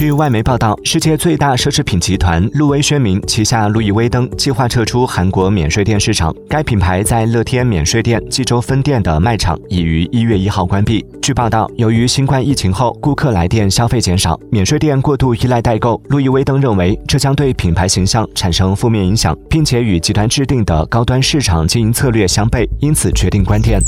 据外媒报道，世界最大奢侈品集团路威宣明，旗下路易威登计划撤出韩国免税店市场。该品牌在乐天免税店济州分店的卖场已于一月一号关闭。据报道，由于新冠疫情后顾客来店消费减少，免税店过度依赖代购，路易威登认为这将对品牌形象产生负面影响，并且与集团制定的高端市场经营策略相悖，因此决定关店。